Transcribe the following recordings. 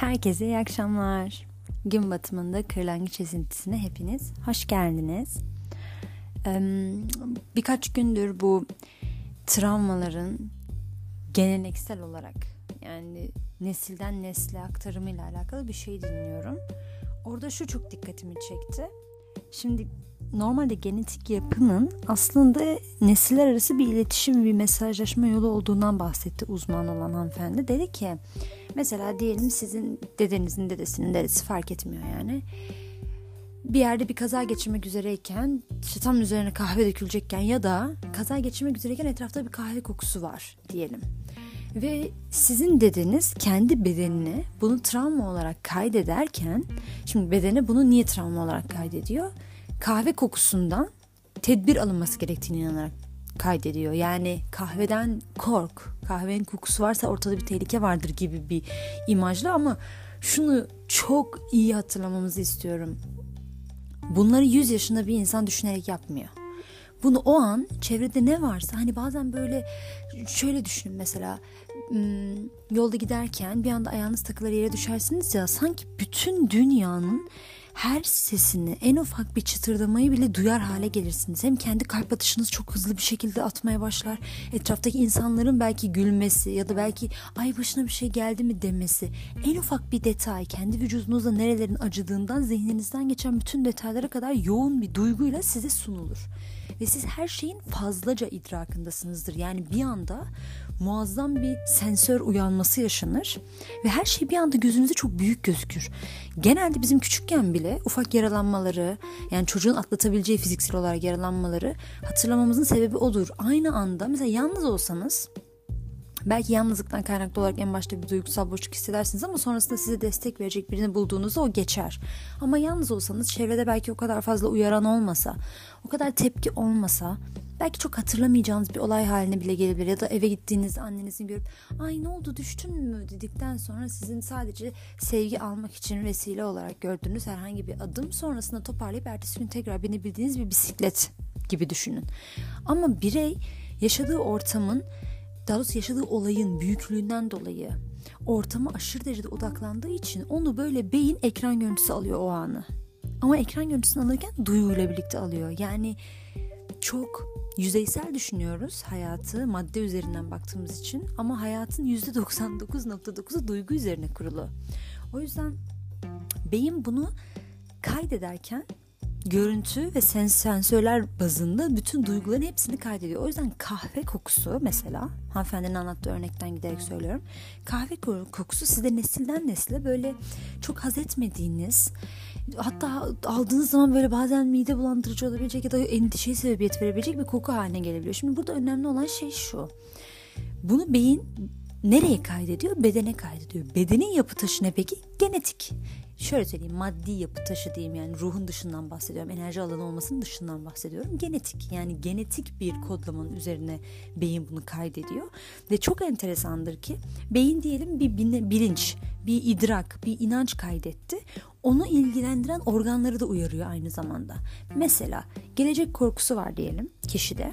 Herkese iyi akşamlar. Gün batımında kırlangıç esintisine hepiniz hoş geldiniz. Birkaç gündür bu travmaların geleneksel olarak yani nesilden nesle aktarımıyla alakalı bir şey dinliyorum. Orada şu çok dikkatimi çekti. Şimdi normalde genetik yapının aslında nesiller arası bir iletişim, bir mesajlaşma yolu olduğundan bahsetti uzman olan hanımefendi. Dedi ki mesela diyelim sizin dedenizin dedesinin dedesi fark etmiyor yani. Bir yerde bir kaza geçirmek üzereyken işte tam üzerine kahve dökülecekken ya da kaza geçirmek üzereyken etrafta bir kahve kokusu var diyelim. Ve sizin dedeniz kendi bedenine bunu travma olarak kaydederken şimdi bedene bunu niye travma olarak kaydediyor? kahve kokusundan tedbir alınması gerektiğini inanarak kaydediyor. Yani kahveden kork, kahvenin kokusu varsa ortada bir tehlike vardır gibi bir imajla ama şunu çok iyi hatırlamamızı istiyorum. Bunları 100 yaşında bir insan düşünerek yapmıyor. Bunu o an çevrede ne varsa hani bazen böyle şöyle düşünün mesela hmm, yolda giderken bir anda ayağınız takılır yere düşersiniz ya sanki bütün dünyanın her sesini en ufak bir çıtırdamayı bile duyar hale gelirsiniz. Hem kendi kalp atışınız çok hızlı bir şekilde atmaya başlar. Etraftaki insanların belki gülmesi ya da belki ay başına bir şey geldi mi demesi. En ufak bir detay kendi vücudunuzda nerelerin acıdığından zihninizden geçen bütün detaylara kadar yoğun bir duyguyla size sunulur. Ve siz her şeyin fazlaca idrakındasınızdır. Yani bir anda muazzam bir sensör uyanması yaşanır ve her şey bir anda gözünüzde çok büyük gözükür. Genelde bizim küçükken bile ufak yaralanmaları yani çocuğun atlatabileceği fiziksel olarak yaralanmaları hatırlamamızın sebebi odur. Aynı anda mesela yalnız olsanız Belki yalnızlıktan kaynaklı olarak en başta bir duygusal boşluk hissedersiniz ama sonrasında size destek verecek birini bulduğunuzda o geçer. Ama yalnız olsanız çevrede belki o kadar fazla uyaran olmasa, o kadar tepki olmasa belki çok hatırlamayacağınız bir olay haline bile gelebilir ya da eve gittiğinizde annenizin görüp ay ne oldu düştün mü dedikten sonra sizin sadece sevgi almak için vesile olarak gördüğünüz herhangi bir adım sonrasında toparlayıp ertesi gün tekrar binebildiğiniz bir bisiklet gibi düşünün. Ama birey yaşadığı ortamın daha doğrusu yaşadığı olayın büyüklüğünden dolayı ortama aşırı derecede odaklandığı için onu böyle beyin ekran görüntüsü alıyor o anı. Ama ekran görüntüsünü alırken duyuyla birlikte alıyor. Yani çok yüzeysel düşünüyoruz hayatı madde üzerinden baktığımız için ama hayatın %99.9'u duygu üzerine kurulu. O yüzden beyin bunu kaydederken görüntü ve sensörler bazında bütün duyguların hepsini kaydediyor. O yüzden kahve kokusu mesela hanımefendinin anlattığı örnekten giderek söylüyorum. Kahve kokusu size nesilden nesile böyle çok haz etmediğiniz hatta aldığınız zaman böyle bazen mide bulandırıcı olabilecek ya da endişeye sebebiyet verebilecek bir koku haline gelebiliyor. Şimdi burada önemli olan şey şu. Bunu beyin nereye kaydediyor? Bedene kaydediyor. Bedenin yapı taşı ne peki? Genetik şöyle söyleyeyim maddi yapı taşı diyeyim yani ruhun dışından bahsediyorum. Enerji alanı olmasının dışından bahsediyorum. Genetik yani genetik bir kodlamanın üzerine beyin bunu kaydediyor. Ve çok enteresandır ki beyin diyelim bir bilinç, bir idrak, bir inanç kaydetti. Onu ilgilendiren organları da uyarıyor aynı zamanda. Mesela gelecek korkusu var diyelim kişide.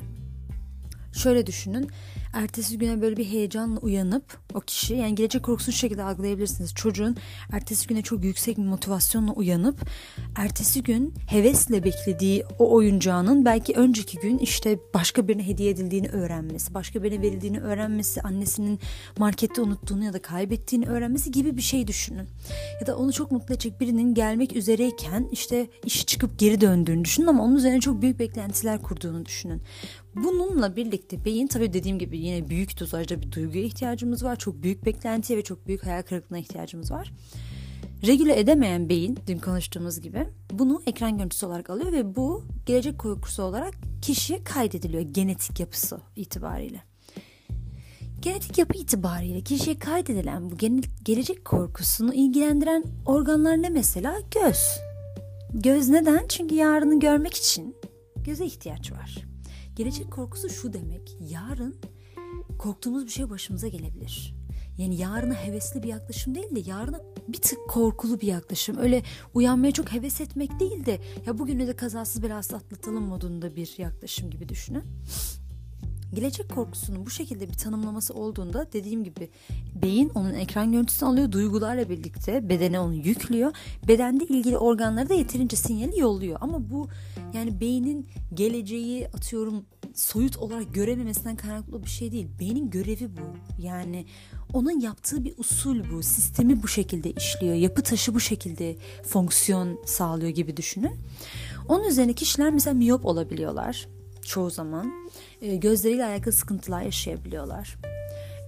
Şöyle düşünün ertesi güne böyle bir heyecanla uyanıp o kişi yani gelecek korkusunu şu şekilde algılayabilirsiniz. Çocuğun ertesi güne çok yüksek bir motivasyonla uyanıp ertesi gün hevesle beklediği o oyuncağının belki önceki gün işte başka birine hediye edildiğini öğrenmesi, başka birine verildiğini öğrenmesi, annesinin markette unuttuğunu ya da kaybettiğini öğrenmesi gibi bir şey düşünün. Ya da onu çok mutlu edecek birinin gelmek üzereyken işte işi çıkıp geri döndüğünü düşünün ama onun üzerine çok büyük beklentiler kurduğunu düşünün. Bununla birlikte beyin tabii dediğim gibi yine büyük dozajda bir duyguya ihtiyacımız var. Çok büyük beklentiye ve çok büyük hayal kırıklığına ihtiyacımız var. Regüle edemeyen beyin, dün konuştuğumuz gibi bunu ekran görüntüsü olarak alıyor ve bu gelecek korkusu olarak kişiye kaydediliyor genetik yapısı itibariyle. Genetik yapı itibariyle kişiye kaydedilen bu gelecek korkusunu ilgilendiren organlar ne mesela? Göz. Göz neden? Çünkü yarını görmek için göze ihtiyaç var. Gelecek korkusu şu demek. Yarın korktuğumuz bir şey başımıza gelebilir. Yani yarına hevesli bir yaklaşım değil de yarına bir tık korkulu bir yaklaşım. Öyle uyanmaya çok heves etmek değil de ya bugünü de kazasız belasız atlatalım modunda bir yaklaşım gibi düşünün. Gelecek korkusunun bu şekilde bir tanımlaması olduğunda dediğim gibi beyin onun ekran görüntüsünü alıyor duygularla birlikte bedene onu yüklüyor. Bedende ilgili organları da yeterince sinyali yolluyor. Ama bu yani beynin geleceği atıyorum soyut olarak görememesinden kaynaklı bir şey değil. Beynin görevi bu. Yani onun yaptığı bir usul bu. Sistemi bu şekilde işliyor. Yapı taşı bu şekilde fonksiyon sağlıyor gibi düşünün. Onun üzerine kişiler mesela miyop olabiliyorlar çoğu zaman. E, gözleriyle alakalı sıkıntılar yaşayabiliyorlar.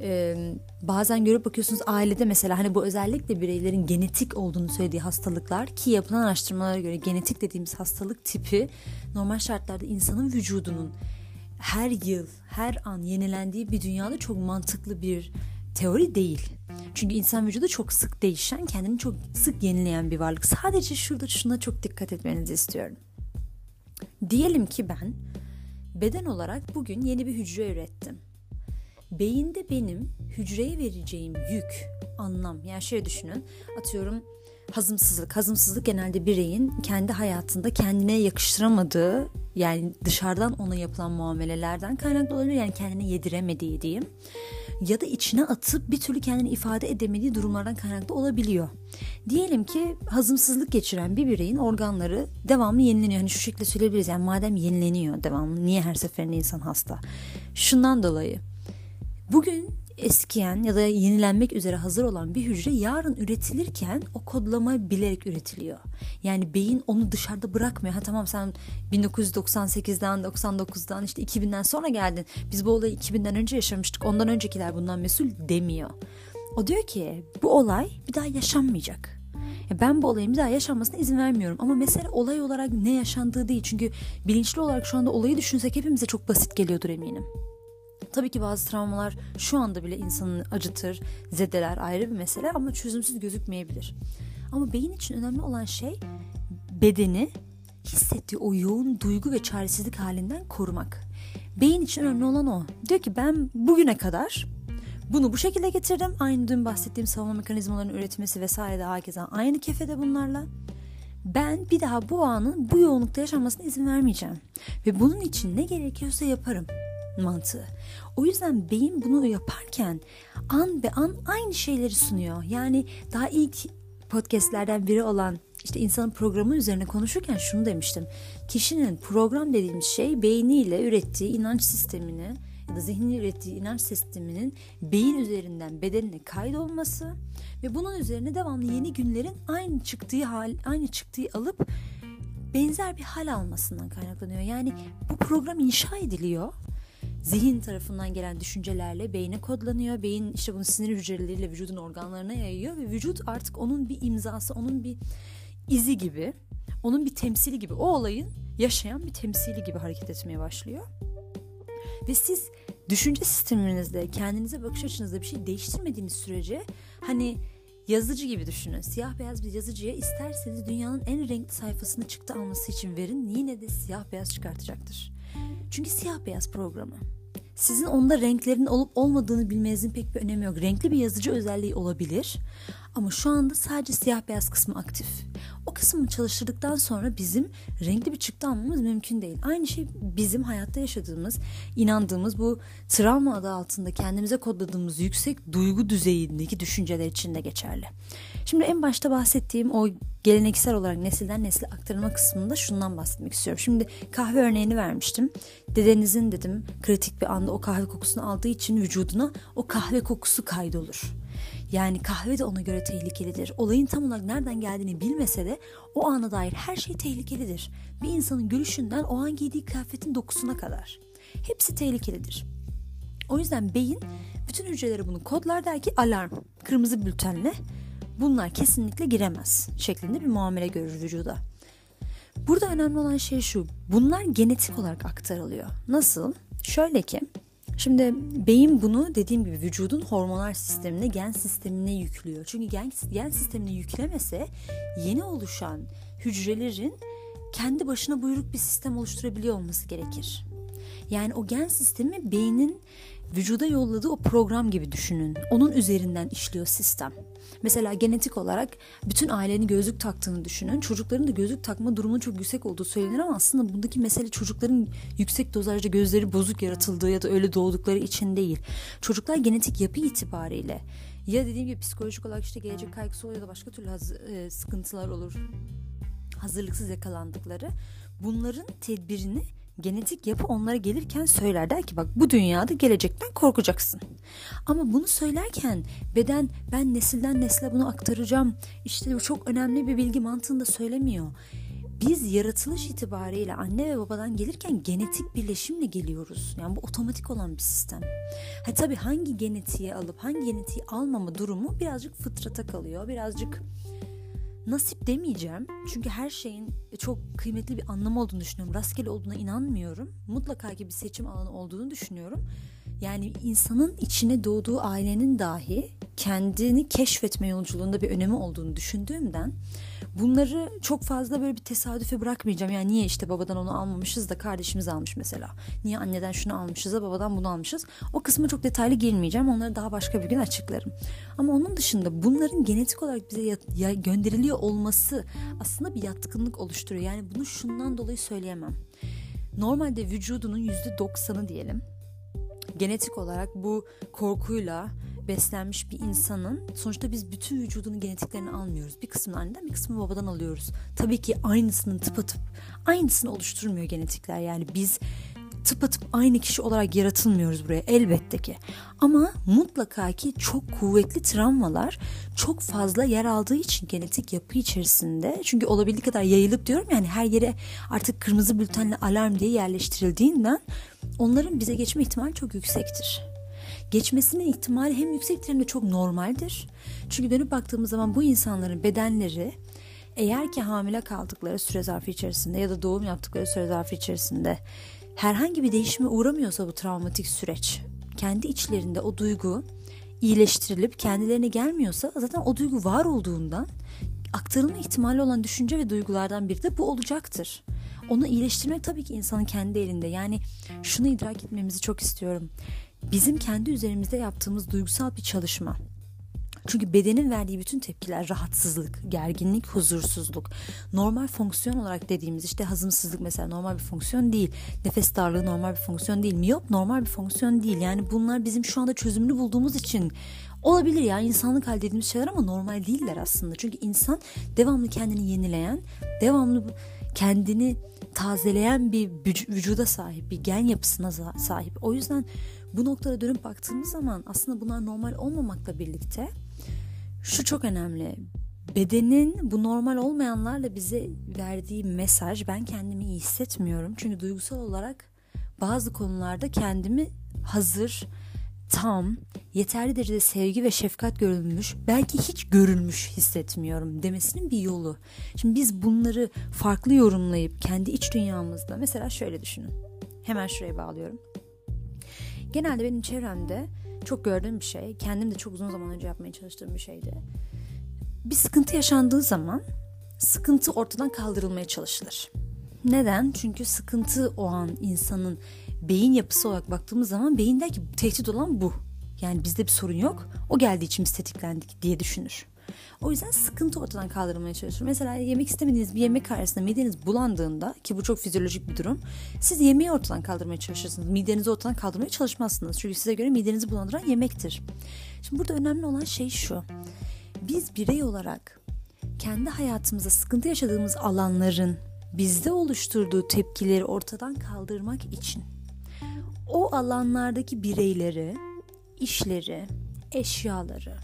E, bazen görüp bakıyorsunuz ailede mesela hani bu özellikle bireylerin genetik olduğunu söylediği hastalıklar ki yapılan araştırmalara göre genetik dediğimiz hastalık tipi normal şartlarda insanın vücudunun her yıl, her an yenilendiği bir dünyada çok mantıklı bir teori değil. Çünkü insan vücudu çok sık değişen, kendini çok sık yenileyen bir varlık. Sadece şurada şuna çok dikkat etmenizi istiyorum. Diyelim ki ben beden olarak bugün yeni bir hücre ürettim. Beyinde benim hücreye vereceğim yük, anlam. Yani şöyle düşünün. Atıyorum hazımsızlık. Hazımsızlık genelde bireyin kendi hayatında kendine yakıştıramadığı yani dışarıdan ona yapılan muamelelerden kaynaklı olabilir. Yani kendine yediremediği diyeyim. Ya da içine atıp bir türlü kendini ifade edemediği durumlardan kaynaklı olabiliyor. Diyelim ki hazımsızlık geçiren bir bireyin organları devamlı yenileniyor. Hani şu şekilde söyleyebiliriz. Yani madem yenileniyor devamlı niye her seferinde insan hasta? Şundan dolayı. Bugün eskiyen ya da yenilenmek üzere hazır olan bir hücre yarın üretilirken o kodlama bilerek üretiliyor. Yani beyin onu dışarıda bırakmıyor. Ha tamam sen 1998'den 99'dan işte 2000'den sonra geldin. Biz bu olayı 2000'den önce yaşamıştık. Ondan öncekiler bundan mesul demiyor. O diyor ki bu olay bir daha yaşanmayacak. ben bu olayın bir daha yaşanmasına izin vermiyorum. Ama mesele olay olarak ne yaşandığı değil. Çünkü bilinçli olarak şu anda olayı düşünsek hepimize çok basit geliyordur eminim. Tabii ki bazı travmalar şu anda bile insanı acıtır, zedeler ayrı bir mesele ama çözümsüz gözükmeyebilir. Ama beyin için önemli olan şey bedeni hissettiği o yoğun duygu ve çaresizlik halinden korumak. Beyin için önemli olan o. Diyor ki ben bugüne kadar bunu bu şekilde getirdim. Aynı dün bahsettiğim savunma mekanizmalarının üretmesi vesaire de herkese aynı kefede bunlarla. Ben bir daha bu anın bu yoğunlukta yaşanmasına izin vermeyeceğim. Ve bunun için ne gerekiyorsa yaparım mantığı. O yüzden beyin bunu yaparken an be an aynı şeyleri sunuyor. Yani daha ilk podcastlerden biri olan işte insanın programı üzerine konuşurken şunu demiştim. Kişinin program dediğimiz şey beyniyle ürettiği inanç sistemini ya da zihnin ürettiği inanç sisteminin beyin üzerinden bedenine kaydolması ve bunun üzerine devamlı yeni günlerin aynı çıktığı hal aynı çıktığı alıp benzer bir hal almasından kaynaklanıyor. Yani bu program inşa ediliyor zihin tarafından gelen düşüncelerle beyne kodlanıyor. Beyin işte bunu sinir hücreleriyle vücudun organlarına yayıyor ve vücut artık onun bir imzası, onun bir izi gibi, onun bir temsili gibi, o olayın yaşayan bir temsili gibi hareket etmeye başlıyor. Ve siz düşünce sisteminizde, kendinize bakış açınızda bir şey değiştirmediğiniz sürece hani yazıcı gibi düşünün. Siyah beyaz bir yazıcıya isterseniz dünyanın en renkli sayfasını çıktı alması için verin yine de siyah beyaz çıkartacaktır. Çünkü siyah beyaz programı. Sizin onda renklerin olup olmadığını bilmenizin pek bir önemi yok. Renkli bir yazıcı özelliği olabilir ama şu anda sadece siyah beyaz kısmı aktif. O kısmı çalıştırdıktan sonra bizim renkli bir çıktı almamız mümkün değil. Aynı şey bizim hayatta yaşadığımız, inandığımız bu travma adı altında kendimize kodladığımız yüksek duygu düzeyindeki düşünceler için de geçerli. Şimdi en başta bahsettiğim o geleneksel olarak nesilden nesile aktarılma kısmında şundan bahsetmek istiyorum. Şimdi kahve örneğini vermiştim. Dedenizin dedim kritik bir anda o kahve kokusunu aldığı için vücuduna o kahve kokusu kaydolur. Yani kahve de ona göre tehlikelidir. Olayın tam olarak nereden geldiğini bilmese de o ana dair her şey tehlikelidir. Bir insanın görüşünden o an giydiği kıyafetin dokusuna kadar. Hepsi tehlikelidir. O yüzden beyin bütün hücreleri bunu kodlar der ki alarm, kırmızı bültenle bunlar kesinlikle giremez şeklinde bir muamele görür vücuda. Burada önemli olan şey şu. Bunlar genetik olarak aktarılıyor. Nasıl? Şöyle ki Şimdi beyin bunu dediğim gibi vücudun hormonal sistemine, gen sistemine yüklüyor. Çünkü gen, gen sistemine yüklemese yeni oluşan hücrelerin kendi başına buyruk bir sistem oluşturabiliyor olması gerekir. Yani o gen sistemi beynin vücuda yolladığı o program gibi düşünün. Onun üzerinden işliyor sistem. Mesela genetik olarak bütün ailenin gözlük taktığını düşünün. Çocukların da gözlük takma durumunun çok yüksek olduğu söylenir ama aslında bundaki mesele çocukların yüksek dozajda gözleri bozuk yaratıldığı ya da öyle doğdukları için değil. Çocuklar genetik yapı itibariyle ya dediğim gibi psikolojik olarak işte gelecek kaygısı olur ya da başka türlü e, sıkıntılar olur. Hazırlıksız yakalandıkları. Bunların tedbirini genetik yapı onlara gelirken söyler der ki bak bu dünyada gelecekten korkacaksın. Ama bunu söylerken beden ben nesilden nesle bunu aktaracağım. İşte bu çok önemli bir bilgi mantığında söylemiyor. Biz yaratılış itibariyle anne ve babadan gelirken genetik birleşimle geliyoruz. Yani bu otomatik olan bir sistem. Ha tabii hangi genetiği alıp hangi genetiği almama durumu birazcık fıtrata kalıyor. Birazcık nasip demeyeceğim. Çünkü her şeyin çok kıymetli bir anlamı olduğunu düşünüyorum. Rastgele olduğuna inanmıyorum. Mutlaka ki bir seçim alanı olduğunu düşünüyorum. Yani insanın içine doğduğu ailenin dahi kendini keşfetme yolculuğunda bir önemi olduğunu düşündüğümden bunları çok fazla böyle bir tesadüfe bırakmayacağım. Yani niye işte babadan onu almamışız da kardeşimiz almış mesela. Niye anneden şunu almışız da babadan bunu almışız. O kısmı çok detaylı girmeyeceğim. Onları daha başka bir gün açıklarım. Ama onun dışında bunların genetik olarak bize ya gönderiliyor olması aslında bir yatkınlık oluşturuyor. Yani bunu şundan dolayı söyleyemem. Normalde vücudunun %90'ı diyelim genetik olarak bu korkuyla beslenmiş bir insanın sonuçta biz bütün vücudunun genetiklerini almıyoruz. Bir kısmını anneden bir kısmını babadan alıyoruz. Tabii ki aynısını tıpatıp aynısını oluşturmuyor genetikler. Yani biz tıpatıp aynı kişi olarak yaratılmıyoruz buraya elbette ki. Ama mutlaka ki çok kuvvetli travmalar çok fazla yer aldığı için genetik yapı içerisinde çünkü olabildiği kadar yayılıp diyorum yani her yere artık kırmızı bültenle alarm diye yerleştirildiğinden onların bize geçme ihtimali çok yüksektir. Geçmesinin ihtimali hem yüksektir hem de çok normaldir. Çünkü dönüp baktığımız zaman bu insanların bedenleri eğer ki hamile kaldıkları süre zarfı içerisinde ya da doğum yaptıkları süre zarfı içerisinde herhangi bir değişime uğramıyorsa bu travmatik süreç kendi içlerinde o duygu iyileştirilip kendilerine gelmiyorsa zaten o duygu var olduğundan aktarılma ihtimali olan düşünce ve duygulardan biri de bu olacaktır. Onu iyileştirmek tabii ki insanın kendi elinde. Yani şunu idrak etmemizi çok istiyorum. Bizim kendi üzerimizde yaptığımız duygusal bir çalışma. Çünkü bedenin verdiği bütün tepkiler rahatsızlık, gerginlik, huzursuzluk. Normal fonksiyon olarak dediğimiz işte hazımsızlık mesela normal bir fonksiyon değil. Nefes darlığı normal bir fonksiyon değil. Miyop normal bir fonksiyon değil. Yani bunlar bizim şu anda çözümünü bulduğumuz için olabilir ya insanlık hal dediğimiz şeyler ama normal değiller aslında. Çünkü insan devamlı kendini yenileyen, devamlı kendini tazeleyen bir vücuda sahip, bir gen yapısına sahip. O yüzden bu noktada dönüp baktığımız zaman aslında bunlar normal olmamakla birlikte şu çok önemli. Bedenin bu normal olmayanlarla bize verdiği mesaj ben kendimi iyi hissetmiyorum. Çünkü duygusal olarak bazı konularda kendimi hazır, tam, yeterli derecede sevgi ve şefkat görülmüş, belki hiç görülmüş hissetmiyorum demesinin bir yolu. Şimdi biz bunları farklı yorumlayıp kendi iç dünyamızda mesela şöyle düşünün. Hemen şuraya bağlıyorum. Genelde benim çevremde çok gördüğüm bir şey, kendim de çok uzun zaman önce yapmaya çalıştığım bir şeydi. Bir sıkıntı yaşandığı zaman sıkıntı ortadan kaldırılmaya çalışılır. Neden? Çünkü sıkıntı o an insanın beyin yapısı olarak baktığımız zaman beyin ki tehdit olan bu. Yani bizde bir sorun yok. O geldiği için biz tetiklendik diye düşünür. O yüzden sıkıntı ortadan kaldırmaya çalışır. Mesela yemek istemediğiniz bir yemek karşısında mideniz bulandığında ki bu çok fizyolojik bir durum. Siz yemeği ortadan kaldırmaya çalışırsınız. Midenizi ortadan kaldırmaya çalışmazsınız. Çünkü size göre midenizi bulandıran yemektir. Şimdi burada önemli olan şey şu. Biz birey olarak kendi hayatımızda sıkıntı yaşadığımız alanların bizde oluşturduğu tepkileri ortadan kaldırmak için o alanlardaki bireyleri, işleri, eşyaları,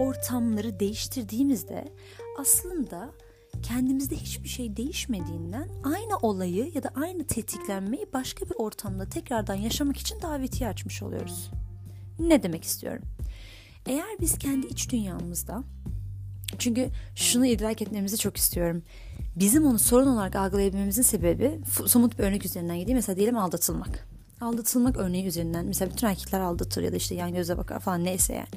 ortamları değiştirdiğimizde aslında kendimizde hiçbir şey değişmediğinden aynı olayı ya da aynı tetiklenmeyi başka bir ortamda tekrardan yaşamak için davetiye açmış oluyoruz. Ne demek istiyorum? Eğer biz kendi iç dünyamızda çünkü şunu idrak etmemizi çok istiyorum. Bizim onu sorun olarak algılayabilmemizin sebebi somut bir örnek üzerinden gideyim. Mesela diyelim aldatılmak. Aldatılmak örneği üzerinden mesela bütün erkekler aldatır ya da işte yan göze bakar falan neyse yani.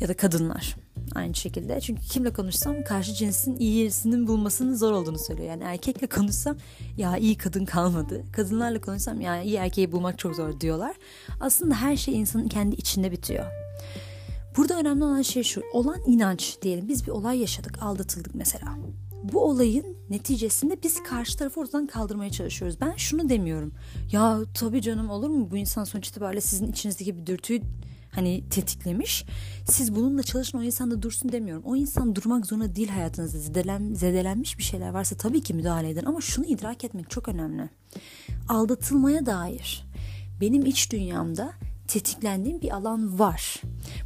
Ya da kadınlar. aynı şekilde. Çünkü kimle konuşsam karşı cinsin iyisinin bulmasının zor olduğunu söylüyor. Yani erkekle konuşsam ya iyi kadın kalmadı. Kadınlarla konuşsam ya iyi erkeği bulmak çok zor diyorlar. Aslında her şey insanın kendi içinde bitiyor. Burada önemli olan şey şu. Olan inanç diyelim. Biz bir olay yaşadık, aldatıldık mesela. Bu olayın neticesinde biz karşı tarafı ortadan kaldırmaya çalışıyoruz. Ben şunu demiyorum. Ya tabii canım olur mu bu insan sonuç itibariyle sizin içinizdeki bir dürtüyü hani tetiklemiş. Siz bununla çalışın o insan da dursun demiyorum. O insan durmak zorunda değil hayatınızda. Zedelen, zedelenmiş bir şeyler varsa tabii ki müdahale edin. Ama şunu idrak etmek çok önemli. Aldatılmaya dair benim iç dünyamda tetiklendiğim bir alan var.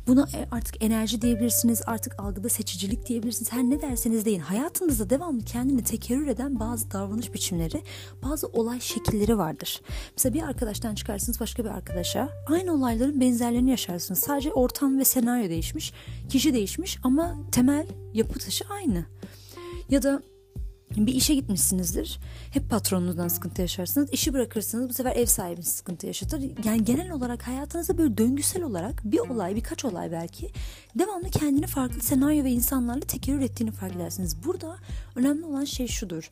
Buna e, artık enerji diyebilirsiniz, artık algıda seçicilik diyebilirsiniz. Her ne derseniz deyin. Hayatınızda devamlı kendini tekerrür eden bazı davranış biçimleri, bazı olay şekilleri vardır. Mesela bir arkadaştan çıkarsınız başka bir arkadaşa. Aynı olayların benzerlerini yaşarsınız. Sadece ortam ve senaryo değişmiş, kişi değişmiş ama temel yapı taşı aynı. Ya da bir işe gitmişsinizdir. Hep patronunuzdan sıkıntı yaşarsınız. İşi bırakırsınız bu sefer ev sahibiniz sıkıntı yaşatır. Yani genel olarak hayatınızda böyle döngüsel olarak bir olay birkaç olay belki devamlı kendini farklı senaryo ve insanlarla tekerrür ettiğini fark edersiniz. Burada önemli olan şey şudur.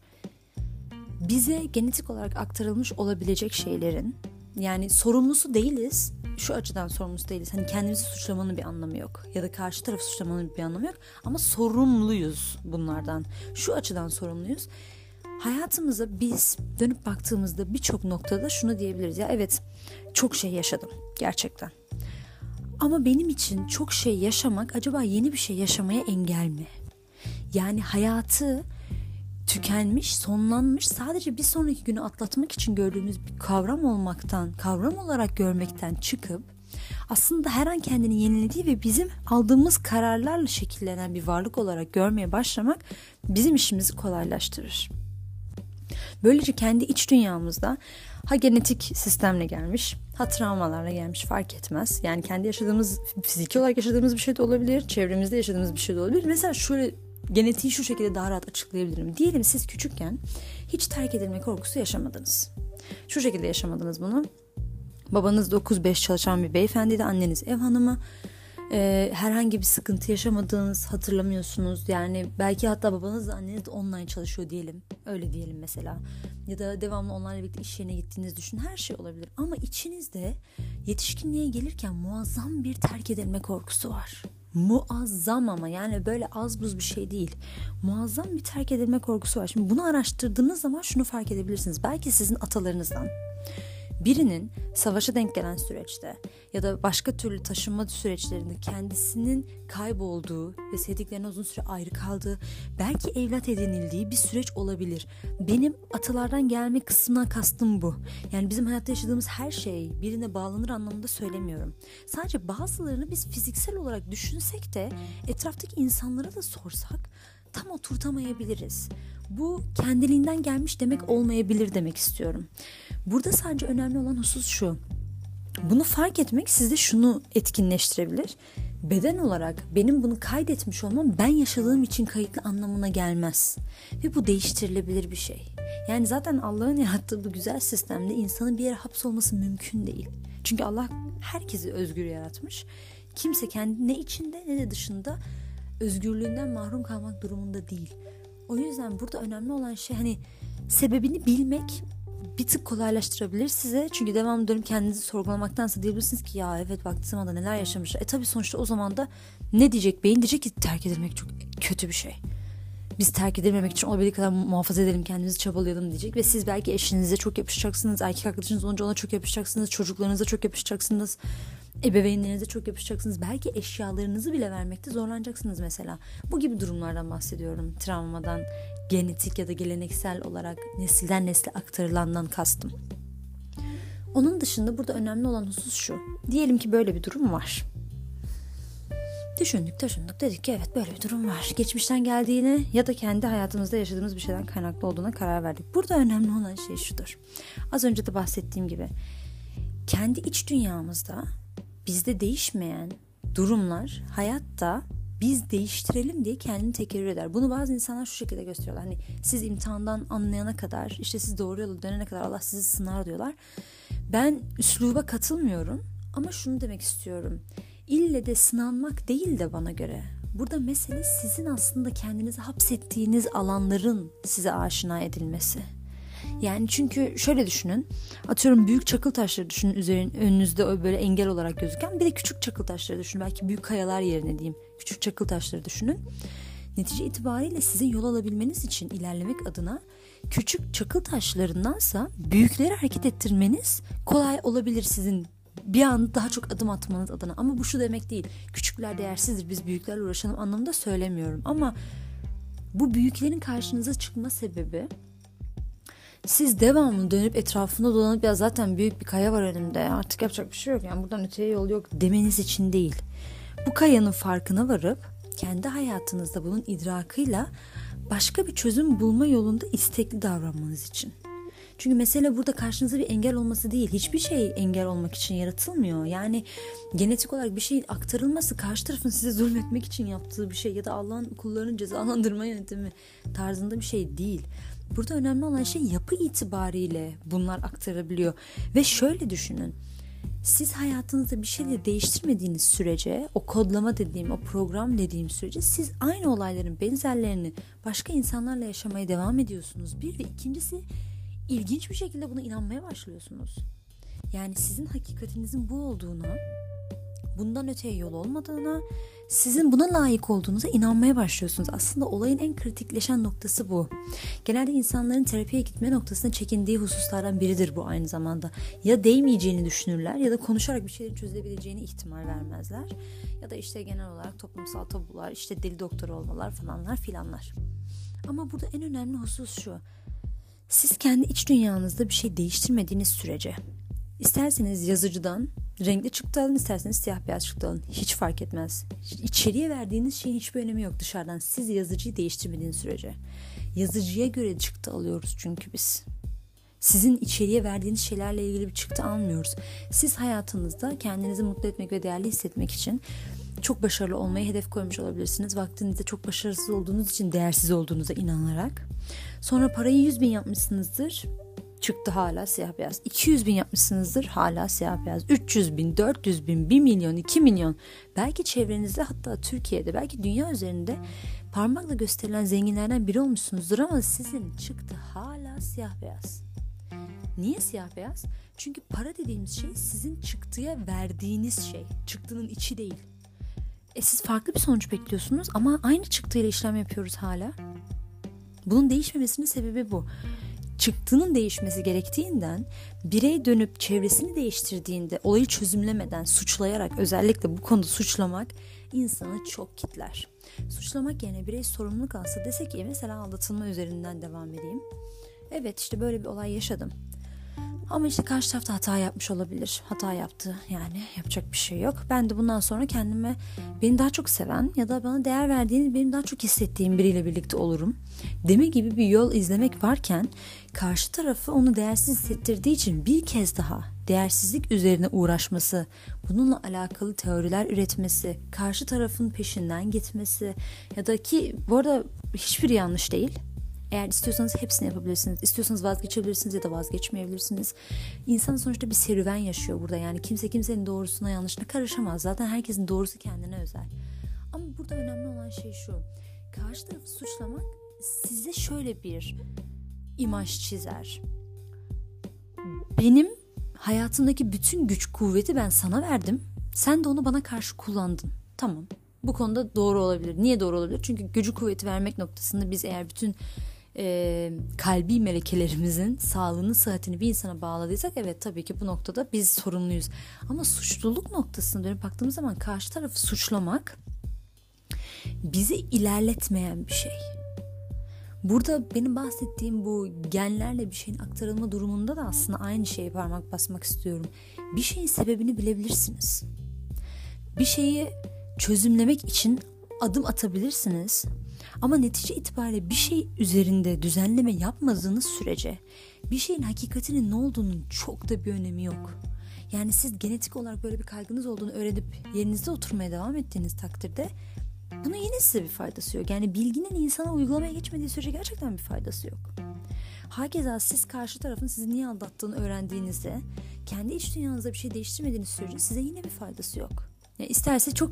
Bize genetik olarak aktarılmış olabilecek şeylerin yani sorumlusu değiliz şu açıdan sorumlusu değiliz. Hani kendimizi suçlamanın bir anlamı yok. Ya da karşı tarafı suçlamanın bir anlamı yok. Ama sorumluyuz bunlardan. Şu açıdan sorumluyuz. Hayatımıza biz dönüp baktığımızda birçok noktada şunu diyebiliriz. Ya evet çok şey yaşadım gerçekten. Ama benim için çok şey yaşamak acaba yeni bir şey yaşamaya engel mi? Yani hayatı tükenmiş, sonlanmış, sadece bir sonraki günü atlatmak için gördüğümüz bir kavram olmaktan, kavram olarak görmekten çıkıp aslında her an kendini yenilediği ve bizim aldığımız kararlarla şekillenen bir varlık olarak görmeye başlamak bizim işimizi kolaylaştırır. Böylece kendi iç dünyamızda ha genetik sistemle gelmiş, ha travmalarla gelmiş fark etmez. Yani kendi yaşadığımız, fiziki olarak yaşadığımız bir şey de olabilir, çevremizde yaşadığımız bir şey de olabilir. Mesela şöyle genetiği şu şekilde daha rahat açıklayabilirim. Diyelim siz küçükken hiç terk edilme korkusu yaşamadınız. Şu şekilde yaşamadınız bunu. Babanız 9-5 çalışan bir beyefendiydi, anneniz ev hanımı. Ee, herhangi bir sıkıntı yaşamadığınız hatırlamıyorsunuz. Yani belki hatta babanız anneniz de online çalışıyor diyelim. Öyle diyelim mesela. Ya da devamlı onlarla birlikte iş yerine gittiğiniz düşün. Her şey olabilir. Ama içinizde yetişkinliğe gelirken muazzam bir terk edilme korkusu var muazzam ama yani böyle az buz bir şey değil. Muazzam bir terk edilme korkusu var. Şimdi bunu araştırdığınız zaman şunu fark edebilirsiniz. Belki sizin atalarınızdan birinin savaşa denk gelen süreçte ya da başka türlü taşınma süreçlerinde kendisinin kaybolduğu ve sevdiklerine uzun süre ayrı kaldığı, belki evlat edinildiği bir süreç olabilir. Benim atalardan gelme kısmına kastım bu. Yani bizim hayatta yaşadığımız her şey birine bağlanır anlamında söylemiyorum. Sadece bazılarını biz fiziksel olarak düşünsek de etraftaki insanlara da sorsak tam oturtamayabiliriz. Bu kendiliğinden gelmiş demek olmayabilir demek istiyorum. Burada sadece önemli olan husus şu. Bunu fark etmek sizde şunu etkinleştirebilir. Beden olarak benim bunu kaydetmiş olmam ben yaşadığım için kayıtlı anlamına gelmez. Ve bu değiştirilebilir bir şey. Yani zaten Allah'ın yarattığı bu güzel sistemde insanın bir yere hapsolması mümkün değil. Çünkü Allah herkesi özgür yaratmış. Kimse kendi ne içinde ne de dışında özgürlüğünden mahrum kalmak durumunda değil. O yüzden burada önemli olan şey hani sebebini bilmek bir tık kolaylaştırabilir size. Çünkü devam dönüp kendinizi sorgulamaktansa diyebilirsiniz ki ya evet baktığım anda neler yaşamışlar. E tabi sonuçta o zaman da ne diyecek beyin? Diyecek ki terk edilmek çok kötü bir şey. Biz terk edilmemek için olabildiği kadar muhafaza edelim kendimizi çabalayalım diyecek. Ve siz belki eşinize çok yapışacaksınız. Erkek arkadaşınız olunca ona çok yapışacaksınız. Çocuklarınıza çok yapışacaksınız. Ebeveynlerinize çok yapışacaksınız. Belki eşyalarınızı bile vermekte zorlanacaksınız mesela. Bu gibi durumlardan bahsediyorum. Travmadan, genetik ya da geleneksel olarak nesilden nesle aktarılandan kastım. Onun dışında burada önemli olan husus şu. Diyelim ki böyle bir durum var. Düşündük düşündük dedik ki evet böyle bir durum var. Geçmişten geldiğini ya da kendi hayatımızda yaşadığımız bir şeyden kaynaklı olduğuna karar verdik. Burada önemli olan şey şudur. Az önce de bahsettiğim gibi kendi iç dünyamızda bizde değişmeyen durumlar hayatta biz değiştirelim diye kendini tekerrür eder. Bunu bazı insanlar şu şekilde gösteriyorlar. Hani siz imtihandan anlayana kadar, işte siz doğru yola dönene kadar Allah sizi sınar diyorlar. Ben üsluba katılmıyorum ama şunu demek istiyorum. İlle de sınanmak değil de bana göre. Burada mesele sizin aslında kendinizi hapsettiğiniz alanların size aşina edilmesi. Yani çünkü şöyle düşünün. Atıyorum büyük çakıl taşları düşünün üzerin önünüzde böyle engel olarak gözüken. Bir de küçük çakıl taşları düşünün. Belki büyük kayalar yerine diyeyim. Küçük çakıl taşları düşünün. Netice itibariyle sizin yol alabilmeniz için ilerlemek adına küçük çakıl taşlarındansa büyükleri hareket ettirmeniz kolay olabilir sizin bir anda daha çok adım atmanız adına. Ama bu şu demek değil. Küçükler değersizdir biz büyüklerle uğraşalım anlamında söylemiyorum. Ama bu büyüklerin karşınıza çıkma sebebi siz devamlı dönüp etrafında dolanıp ya zaten büyük bir kaya var önümde artık yapacak bir şey yok yani buradan öteye yol yok demeniz için değil. Bu kayanın farkına varıp kendi hayatınızda bunun idrakıyla başka bir çözüm bulma yolunda istekli davranmanız için. Çünkü mesele burada karşınıza bir engel olması değil. Hiçbir şey engel olmak için yaratılmıyor. Yani genetik olarak bir şeyin aktarılması karşı tarafın size zulmetmek için yaptığı bir şey ya da Allah'ın kullarını cezalandırma yöntemi tarzında bir şey değil. Burada önemli olan şey yapı itibariyle bunlar aktarabiliyor. Ve şöyle düşünün. Siz hayatınızda bir şeyleri değiştirmediğiniz sürece, o kodlama dediğim, o program dediğim sürece siz aynı olayların benzerlerini başka insanlarla yaşamaya devam ediyorsunuz. Bir ve ikincisi ilginç bir şekilde buna inanmaya başlıyorsunuz. Yani sizin hakikatinizin bu olduğuna, bundan öteye yol olmadığına, sizin buna layık olduğunuza inanmaya başlıyorsunuz. Aslında olayın en kritikleşen noktası bu. Genelde insanların terapiye gitme noktasına çekindiği hususlardan biridir bu aynı zamanda. Ya değmeyeceğini düşünürler ya da konuşarak bir şeyleri çözebileceğini ihtimal vermezler. Ya da işte genel olarak toplumsal tabular, işte deli doktor olmalar falanlar filanlar. Ama burada en önemli husus şu. Siz kendi iç dünyanızda bir şey değiştirmediğiniz sürece isterseniz yazıcıdan renkli çıktı alın isterseniz siyah beyaz çıktı alın. Hiç fark etmez. İçeriye verdiğiniz şeyin hiçbir önemi yok dışarıdan. Siz yazıcıyı değiştirmediğiniz sürece. Yazıcıya göre çıktı alıyoruz çünkü biz. Sizin içeriye verdiğiniz şeylerle ilgili bir çıktı almıyoruz. Siz hayatınızda kendinizi mutlu etmek ve değerli hissetmek için çok başarılı olmayı hedef koymuş olabilirsiniz. Vaktinizde çok başarısız olduğunuz için değersiz olduğunuza inanarak. Sonra parayı 100 bin yapmışsınızdır. Çıktı hala siyah beyaz. 200 bin yapmışsınızdır hala siyah beyaz. 300 bin, 400 bin, 1 milyon, 2 milyon. Belki çevrenizde hatta Türkiye'de belki dünya üzerinde parmakla gösterilen zenginlerden biri olmuşsunuzdur ama sizin çıktı hala siyah beyaz. Niye siyah beyaz? Çünkü para dediğimiz şey sizin çıktıya verdiğiniz şey. Çıktının içi değil. E siz farklı bir sonuç bekliyorsunuz ama aynı çıktıyla işlem yapıyoruz hala. Bunun değişmemesinin sebebi bu. Çıktığının değişmesi gerektiğinden birey dönüp çevresini değiştirdiğinde olayı çözümlemeden suçlayarak özellikle bu konuda suçlamak insanı çok kitler. Suçlamak yerine birey sorumluluk alsa dese ki mesela aldatılma üzerinden devam edeyim. Evet işte böyle bir olay yaşadım. Ama işte karşı tarafta hata yapmış olabilir. Hata yaptı yani yapacak bir şey yok. Ben de bundan sonra kendime beni daha çok seven ya da bana değer verdiğini benim daha çok hissettiğim biriyle birlikte olurum. Deme gibi bir yol izlemek varken karşı tarafı onu değersiz hissettirdiği için bir kez daha değersizlik üzerine uğraşması, bununla alakalı teoriler üretmesi, karşı tarafın peşinden gitmesi ya da ki bu arada hiçbir yanlış değil eğer istiyorsanız hepsini yapabilirsiniz. İstiyorsanız vazgeçebilirsiniz ya da vazgeçmeyebilirsiniz. İnsan sonuçta bir serüven yaşıyor burada. Yani kimse kimsenin doğrusuna yanlışına karışamaz. Zaten herkesin doğrusu kendine özel. Ama burada önemli olan şey şu. Karşı tarafı suçlamak size şöyle bir imaj çizer. Benim hayatımdaki bütün güç kuvveti ben sana verdim. Sen de onu bana karşı kullandın. Tamam. Bu konuda doğru olabilir. Niye doğru olabilir? Çünkü gücü kuvveti vermek noktasında biz eğer bütün e, kalbi melekelerimizin sağlığını, sıhhatini bir insana bağladıysak evet tabii ki bu noktada biz sorumluyuz. Ama suçluluk noktasına dönüp baktığımız zaman karşı tarafı suçlamak bizi ilerletmeyen bir şey. Burada benim bahsettiğim bu genlerle bir şeyin aktarılma durumunda da aslında aynı şeye parmak basmak istiyorum. Bir şeyin sebebini bilebilirsiniz. Bir şeyi çözümlemek için adım atabilirsiniz ama netice itibariyle bir şey üzerinde düzenleme yapmadığınız sürece bir şeyin hakikatinin ne olduğunun çok da bir önemi yok. Yani siz genetik olarak böyle bir kaygınız olduğunu öğrenip yerinizde oturmaya devam ettiğiniz takdirde bunun yine size bir faydası yok. Yani bilginin insana uygulamaya geçmediği sürece gerçekten bir faydası yok. Hakeza siz karşı tarafın sizi niye aldattığını öğrendiğinizde kendi iç dünyanızda bir şey değiştirmediğiniz sürece size yine bir faydası yok. Yani isterse çok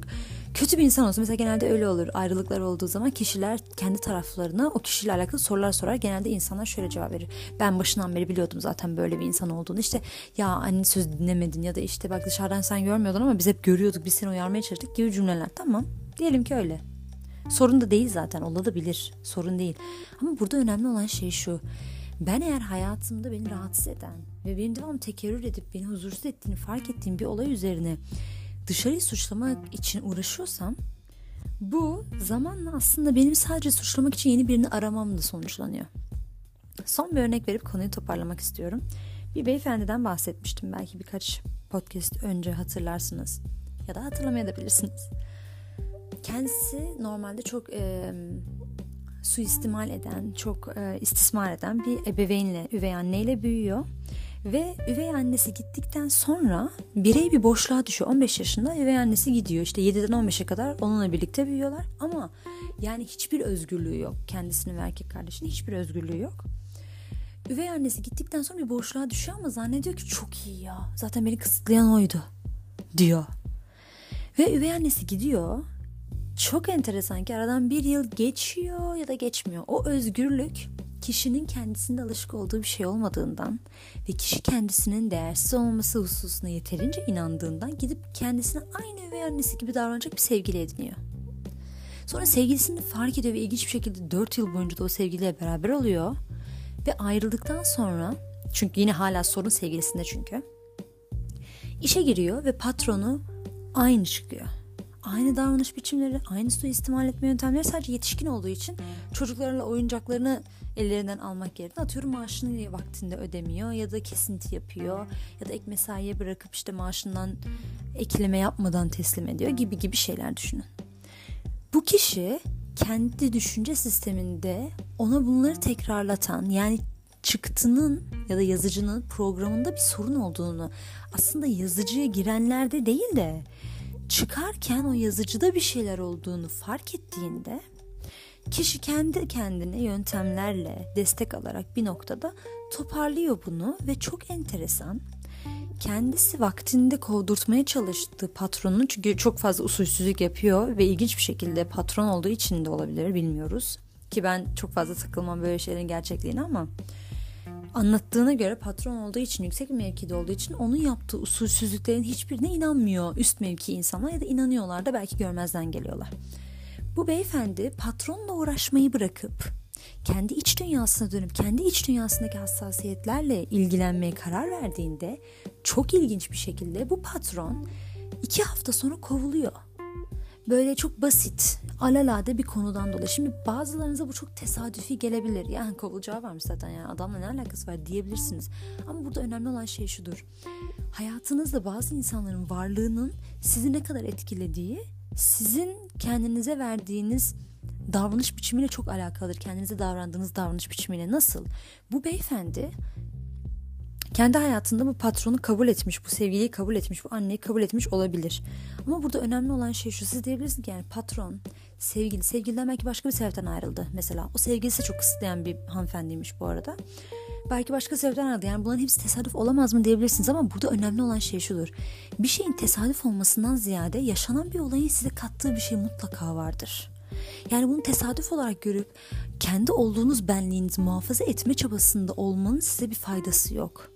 kötü bir insan olsun. Mesela genelde öyle olur. Ayrılıklar olduğu zaman kişiler kendi taraflarına o kişiyle alakalı sorular sorar. Genelde insanlar şöyle cevap verir. Ben başından beri biliyordum zaten böyle bir insan olduğunu. İşte ya anne söz dinlemedin ya da işte bak dışarıdan sen görmüyordun ama biz hep görüyorduk. Biz seni uyarmaya çalıştık gibi cümleler. Tamam. Diyelim ki öyle. Sorun da değil zaten. Olabilir. Sorun değil. Ama burada önemli olan şey şu. Ben eğer hayatımda beni rahatsız eden ve benim devam tekerrür edip beni huzursuz ettiğini fark ettiğim bir olay üzerine dışarıyı suçlamak için uğraşıyorsam bu zamanla aslında benim sadece suçlamak için yeni birini aramamla sonuçlanıyor. Son bir örnek verip konuyu toparlamak istiyorum. Bir beyefendiden bahsetmiştim belki birkaç podcast önce hatırlarsınız ya da hatırlamayabilirsiniz. Kendisi normalde çok e, suistimal eden, çok e, istismar eden bir ebeveynle, üvey anneyle büyüyor. Ve üvey annesi gittikten sonra birey bir boşluğa düşüyor. 15 yaşında üvey annesi gidiyor. İşte 7'den 15'e kadar onunla birlikte büyüyorlar. Ama yani hiçbir özgürlüğü yok. Kendisinin ve erkek kardeşinin hiçbir özgürlüğü yok. Üvey annesi gittikten sonra bir boşluğa düşüyor ama zannediyor ki çok iyi ya. Zaten beni kısıtlayan oydu diyor. Ve üvey annesi gidiyor çok enteresan ki aradan bir yıl geçiyor ya da geçmiyor. O özgürlük kişinin kendisinde alışık olduğu bir şey olmadığından ve kişi kendisinin değersiz olmaması hususuna yeterince inandığından gidip kendisine aynı üvey annesi gibi davranacak bir sevgili ediniyor. Sonra sevgilisini fark ediyor ve ilginç bir şekilde 4 yıl boyunca da o sevgiliyle beraber oluyor. Ve ayrıldıktan sonra çünkü yine hala sorun sevgilisinde çünkü. işe giriyor ve patronu aynı çıkıyor aynı davranış biçimleri, aynı suistimal etme yöntemleri sadece yetişkin olduğu için çocuklarla oyuncaklarını ellerinden almak yerine atıyorum maaşını vaktinde ödemiyor ya da kesinti yapıyor ya da ek mesaiye bırakıp işte maaşından ekleme yapmadan teslim ediyor gibi gibi şeyler düşünün. Bu kişi kendi düşünce sisteminde ona bunları tekrarlatan yani çıktının ya da yazıcının programında bir sorun olduğunu aslında yazıcıya girenlerde değil de çıkarken o yazıcıda bir şeyler olduğunu fark ettiğinde kişi kendi kendine yöntemlerle destek alarak bir noktada toparlıyor bunu ve çok enteresan kendisi vaktinde kovdurtmaya çalıştığı patronunu çünkü çok fazla usulsüzlük yapıyor ve ilginç bir şekilde patron olduğu için de olabilir bilmiyoruz. Ki ben çok fazla takılmam böyle şeylerin gerçekliğine ama anlattığına göre patron olduğu için yüksek bir mevkide olduğu için onun yaptığı usulsüzlüklerin hiçbirine inanmıyor üst mevki insanlar ya da inanıyorlar da belki görmezden geliyorlar. Bu beyefendi patronla uğraşmayı bırakıp kendi iç dünyasına dönüp kendi iç dünyasındaki hassasiyetlerle ilgilenmeye karar verdiğinde çok ilginç bir şekilde bu patron iki hafta sonra kovuluyor böyle çok basit, alalade bir konudan dolayı. Şimdi bazılarınıza bu çok tesadüfi gelebilir. Yani kovulacağı varmış zaten yani adamla ne alakası var diyebilirsiniz. Ama burada önemli olan şey şudur. Hayatınızda bazı insanların varlığının sizi ne kadar etkilediği sizin kendinize verdiğiniz davranış biçimiyle çok alakalıdır. Kendinize davrandığınız davranış biçimiyle nasıl? Bu beyefendi kendi hayatında bu patronu kabul etmiş, bu sevgiliyi kabul etmiş, bu anneyi kabul etmiş olabilir. Ama burada önemli olan şey şu. Siz diyebilirsiniz ki yani patron, sevgili, sevgiliden belki başka bir sebepten ayrıldı mesela. O sevgilisi çok kısıtlayan bir hanımefendiymiş bu arada. Belki başka sebepten ayrıldı. Yani bunların hepsi tesadüf olamaz mı diyebilirsiniz ama burada önemli olan şey şudur. Bir şeyin tesadüf olmasından ziyade yaşanan bir olayın size kattığı bir şey mutlaka vardır. Yani bunu tesadüf olarak görüp kendi olduğunuz benliğinizi muhafaza etme çabasında olmanın size bir faydası yok.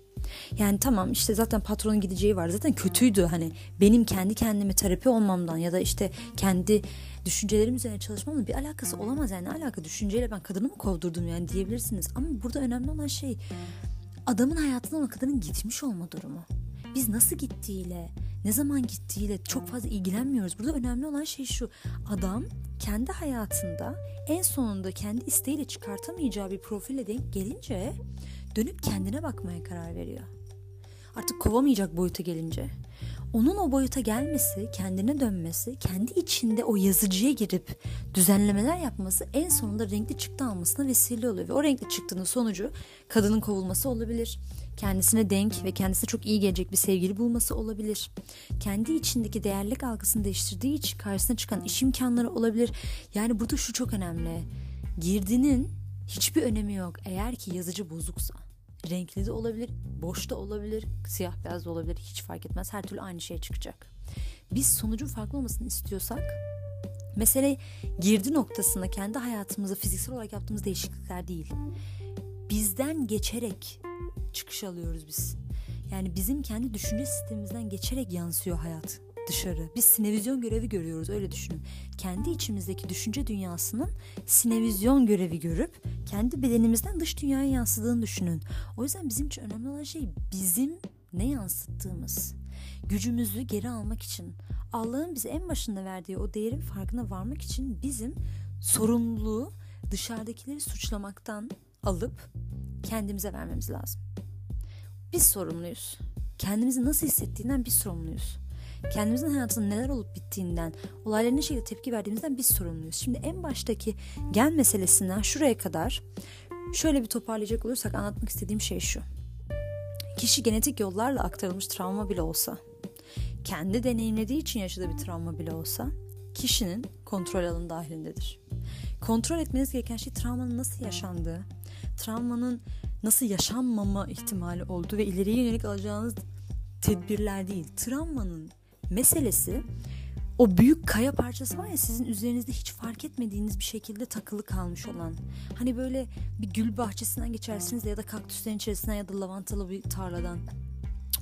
Yani tamam işte zaten patronun gideceği var. Zaten kötüydü hani benim kendi kendime terapi olmamdan ya da işte kendi düşüncelerim üzerine çalışmamla bir alakası olamaz. Yani ne alaka düşünceyle ben kadını mı kovdurdum yani diyebilirsiniz. Ama burada önemli olan şey adamın hayatından o kadının gitmiş olma durumu. Biz nasıl gittiğiyle, ne zaman gittiğiyle çok fazla ilgilenmiyoruz. Burada önemli olan şey şu. Adam kendi hayatında en sonunda kendi isteğiyle çıkartamayacağı bir profille denk gelince dönüp kendine bakmaya karar veriyor. Artık kovamayacak boyuta gelince. Onun o boyuta gelmesi, kendine dönmesi, kendi içinde o yazıcıya girip düzenlemeler yapması en sonunda renkli çıktı almasına vesile oluyor. Ve o renkli çıktının sonucu kadının kovulması olabilir. Kendisine denk ve kendisine çok iyi gelecek bir sevgili bulması olabilir. Kendi içindeki değerlik algısını değiştirdiği için karşısına çıkan iş imkanları olabilir. Yani burada şu çok önemli. Girdinin hiçbir önemi yok eğer ki yazıcı bozuksa. Renkli de olabilir, boş da olabilir, siyah beyaz da olabilir hiç fark etmez. Her türlü aynı şey çıkacak. biz sonucun farklı olmasını istiyorsak mesele girdi noktasında kendi hayatımızda fiziksel olarak yaptığımız değişiklikler değil. Bizden geçerek çıkış alıyoruz biz. Yani bizim kendi düşünce sistemimizden geçerek yansıyor hayat dışarı. Biz sinevizyon görevi görüyoruz öyle düşünün. Kendi içimizdeki düşünce dünyasının sinevizyon görevi görüp kendi bedenimizden dış dünyaya yansıdığını düşünün. O yüzden bizim için önemli olan şey bizim ne yansıttığımız. Gücümüzü geri almak için Allah'ın bize en başında verdiği o değerin farkına varmak için bizim sorumluluğu dışarıdakileri suçlamaktan alıp kendimize vermemiz lazım. Biz sorumluyuz. Kendimizi nasıl hissettiğinden biz sorumluyuz. Kendimizin hayatında neler olup bittiğinden, olaylara ne şekilde tepki verdiğimizden biz sorumluyuz. Şimdi en baştaki gen meselesinden şuraya kadar şöyle bir toparlayacak olursak anlatmak istediğim şey şu. Kişi genetik yollarla aktarılmış travma bile olsa, kendi deneyimlediği için yaşadığı bir travma bile olsa, kişinin kontrol alanı dahilindedir. Kontrol etmeniz gereken şey travmanın nasıl yaşandığı, travmanın nasıl yaşanmama ihtimali olduğu ve ileriye yönelik alacağınız tedbirler değil. Travmanın meselesi o büyük kaya parçası var ya sizin üzerinizde hiç fark etmediğiniz bir şekilde takılı kalmış olan. Hani böyle bir gül bahçesinden geçersiniz ya da kaktüslerin içerisinden ya da lavantalı bir tarladan.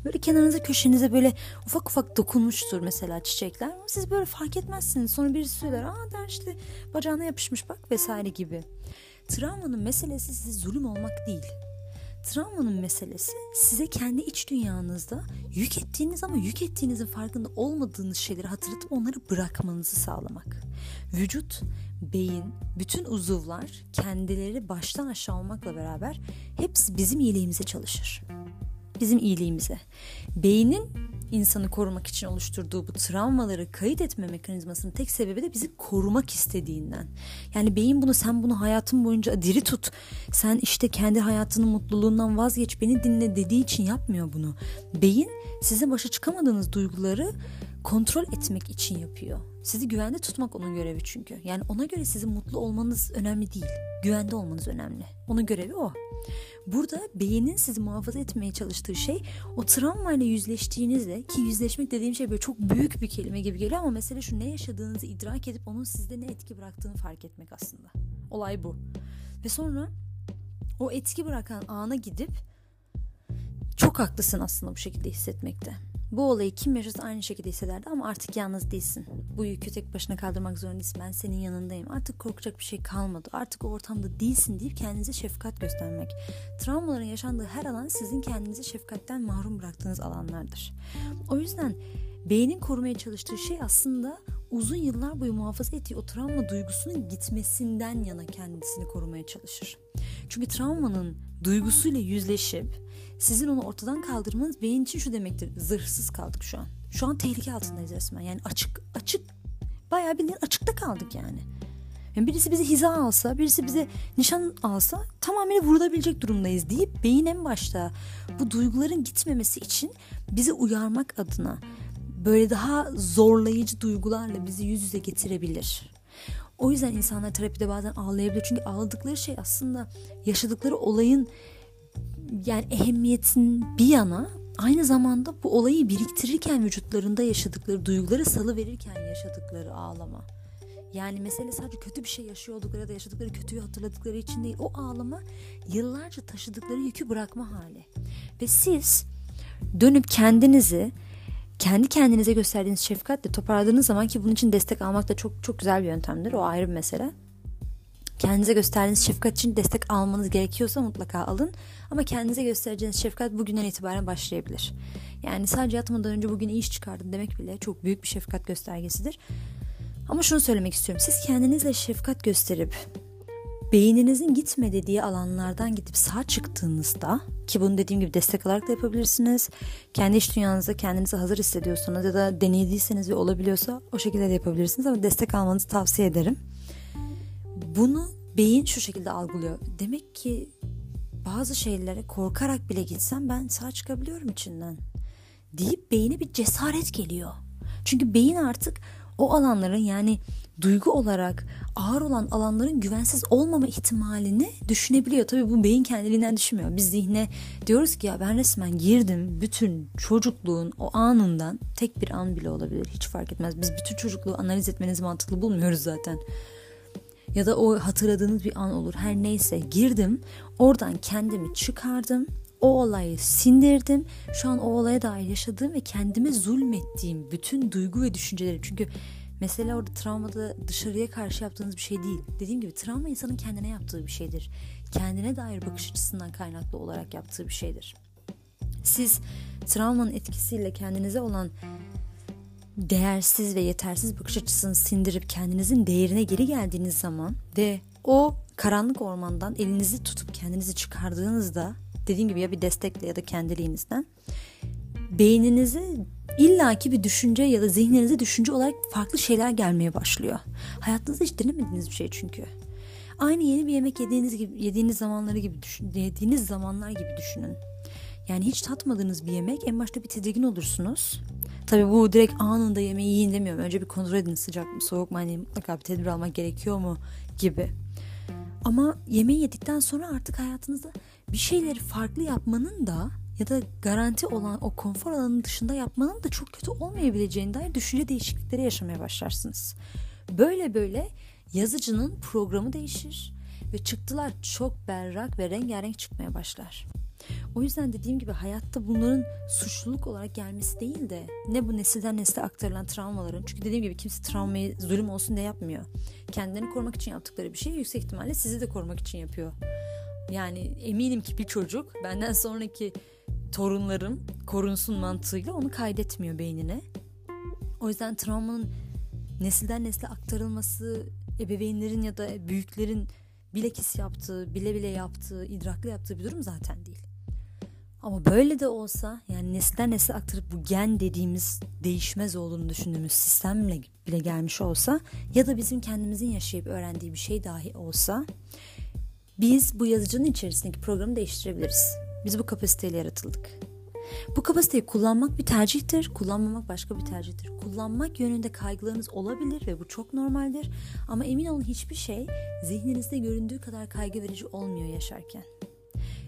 Böyle kenarınıza köşenize böyle ufak ufak dokunmuştur mesela çiçekler ama siz böyle fark etmezsiniz. Sonra birisi söyler aa der işte bacağına yapışmış bak vesaire gibi. Travmanın meselesi size zulüm olmak değil. Travmanın meselesi size kendi iç dünyanızda yük ettiğiniz ama yük ettiğinizin farkında olmadığınız şeyleri hatırlatıp onları bırakmanızı sağlamak. Vücut, beyin, bütün uzuvlar kendileri baştan aşağı olmakla beraber hepsi bizim iyiliğimize çalışır. Bizim iyiliğimize. Beynin insanı korumak için oluşturduğu bu travmaları kayıt etme mekanizmasının tek sebebi de bizi korumak istediğinden. Yani beyin bunu sen bunu hayatın boyunca diri tut. Sen işte kendi hayatının mutluluğundan vazgeç beni dinle dediği için yapmıyor bunu. Beyin size başa çıkamadığınız duyguları kontrol etmek için yapıyor. Sizi güvende tutmak onun görevi çünkü. Yani ona göre sizin mutlu olmanız önemli değil. Güvende olmanız önemli. Onun görevi o. Burada beynin sizi muhafaza etmeye çalıştığı şey o travmayla yüzleştiğinizde ki yüzleşmek dediğim şey böyle çok büyük bir kelime gibi geliyor ama mesele şu ne yaşadığınızı idrak edip onun sizde ne etki bıraktığını fark etmek aslında. Olay bu. Ve sonra o etki bırakan ana gidip çok haklısın aslında bu şekilde hissetmekte. Bu olayı kim yaşasa aynı şekilde hissederdi ama artık yalnız değilsin. Bu yükü tek başına kaldırmak zorunda değilsin. Ben senin yanındayım. Artık korkacak bir şey kalmadı. Artık o ortamda değilsin deyip kendinize şefkat göstermek. Travmaların yaşandığı her alan sizin kendinizi şefkatten mahrum bıraktığınız alanlardır. O yüzden beynin korumaya çalıştığı şey aslında uzun yıllar boyu muhafaza ettiği o travma duygusunun gitmesinden yana kendisini korumaya çalışır. Çünkü travmanın duygusuyla yüzleşip sizin onu ortadan kaldırmanız beyin için şu demektir. Zırhsız kaldık şu an. Şu an tehlike altındayız resmen. Yani açık açık bayağı bildiğin açıkta kaldık yani. yani birisi bizi hiza alsa, birisi bize nişan alsa tamamen vurulabilecek durumdayız deyip beyin en başta bu duyguların gitmemesi için bizi uyarmak adına böyle daha zorlayıcı duygularla bizi yüz yüze getirebilir. O yüzden insanlar terapide bazen ağlayabilir. Çünkü ağladıkları şey aslında yaşadıkları olayın yani ehemmiyetin bir yana aynı zamanda bu olayı biriktirirken vücutlarında yaşadıkları duyguları salı verirken yaşadıkları ağlama. Yani mesele sadece kötü bir şey yaşıyor oldukları ya da yaşadıkları kötüyü hatırladıkları için değil. O ağlama yıllarca taşıdıkları yükü bırakma hali. Ve siz dönüp kendinizi kendi kendinize gösterdiğiniz şefkatle toparladığınız zaman ki bunun için destek almak da çok çok güzel bir yöntemdir. O ayrı bir mesele. Kendinize gösterdiğiniz şefkat için destek almanız gerekiyorsa mutlaka alın. Ama kendinize göstereceğiniz şefkat bugünden itibaren başlayabilir. Yani sadece yatmadan önce bugün iyi iş çıkardım demek bile çok büyük bir şefkat göstergesidir. Ama şunu söylemek istiyorum. Siz kendinizle şefkat gösterip beyninizin gitme dediği alanlardan gidip sağ çıktığınızda ki bunu dediğim gibi destek alarak da yapabilirsiniz. Kendi iş dünyanızda kendinizi hazır hissediyorsanız ya da denediyseniz ve olabiliyorsa o şekilde de yapabilirsiniz ama destek almanızı tavsiye ederim. Bunu beyin şu şekilde algılıyor. Demek ki bazı şeylere korkarak bile gitsem ben sağ çıkabiliyorum içinden. Deyip beyine bir cesaret geliyor. Çünkü beyin artık o alanların yani duygu olarak ağır olan alanların güvensiz olmama ihtimalini düşünebiliyor. Tabii bu beyin kendiliğinden düşünmüyor. Biz zihne diyoruz ki ya ben resmen girdim bütün çocukluğun o anından tek bir an bile olabilir. Hiç fark etmez. Biz bütün çocukluğu analiz etmenizi mantıklı bulmuyoruz zaten. Ya da o hatırladığınız bir an olur. Her neyse girdim. Oradan kendimi çıkardım o olayı sindirdim. Şu an o olaya dair yaşadığım ve kendime zulmettiğim bütün duygu ve düşünceleri. Çünkü Mesela orada travmada dışarıya karşı yaptığınız bir şey değil. Dediğim gibi travma insanın kendine yaptığı bir şeydir. Kendine dair bakış açısından kaynaklı olarak yaptığı bir şeydir. Siz travmanın etkisiyle kendinize olan değersiz ve yetersiz bakış açısını sindirip kendinizin değerine geri geldiğiniz zaman ve o karanlık ormandan elinizi tutup kendinizi çıkardığınızda dediğim gibi ya bir destekle ya da kendiliğinizden beyninizi illaki bir düşünce ya da zihninize düşünce olarak farklı şeyler gelmeye başlıyor. Hayatınızda hiç denemediğiniz bir şey çünkü. Aynı yeni bir yemek yediğiniz gibi yediğiniz zamanları gibi düşün, yediğiniz zamanlar gibi düşünün. Yani hiç tatmadığınız bir yemek en başta bir tedirgin olursunuz. Tabi bu direkt anında yemeği yiyin demiyorum. Önce bir kontrol edin sıcak mı soğuk mu hani mutlaka bir tedbir almak gerekiyor mu gibi. Ama yemeği yedikten sonra artık hayatınızda bir şeyleri farklı yapmanın da ya da garanti olan o konfor alanının dışında yapmanın da çok kötü olmayabileceğine dair düşünce değişiklikleri yaşamaya başlarsınız. Böyle böyle yazıcının programı değişir ve çıktılar çok berrak ve rengarenk çıkmaya başlar. O yüzden dediğim gibi hayatta bunların suçluluk olarak gelmesi değil de ne bu nesilden nesile aktarılan travmaların çünkü dediğim gibi kimse travmayı zulüm olsun diye yapmıyor. Kendilerini korumak için yaptıkları bir şey yüksek ihtimalle sizi de korumak için yapıyor. Yani eminim ki bir çocuk benden sonraki torunlarım korunsun mantığıyla onu kaydetmiyor beynine. O yüzden travmanın nesilden nesle aktarılması ebeveynlerin ya da büyüklerin bilekis yaptığı, bile bile yaptığı, idraklı yaptığı bir durum zaten değil. Ama böyle de olsa yani nesilden nesle aktarıp bu gen dediğimiz değişmez olduğunu düşündüğümüz sistemle bile gelmiş olsa ya da bizim kendimizin yaşayıp öğrendiği bir şey dahi olsa biz bu yazıcının içerisindeki programı değiştirebiliriz. Biz bu kapasiteyle yaratıldık. Bu kapasiteyi kullanmak bir tercihtir, kullanmamak başka bir tercihtir. Kullanmak yönünde kaygılarınız olabilir ve bu çok normaldir. Ama emin olun hiçbir şey zihninizde göründüğü kadar kaygı verici olmuyor yaşarken.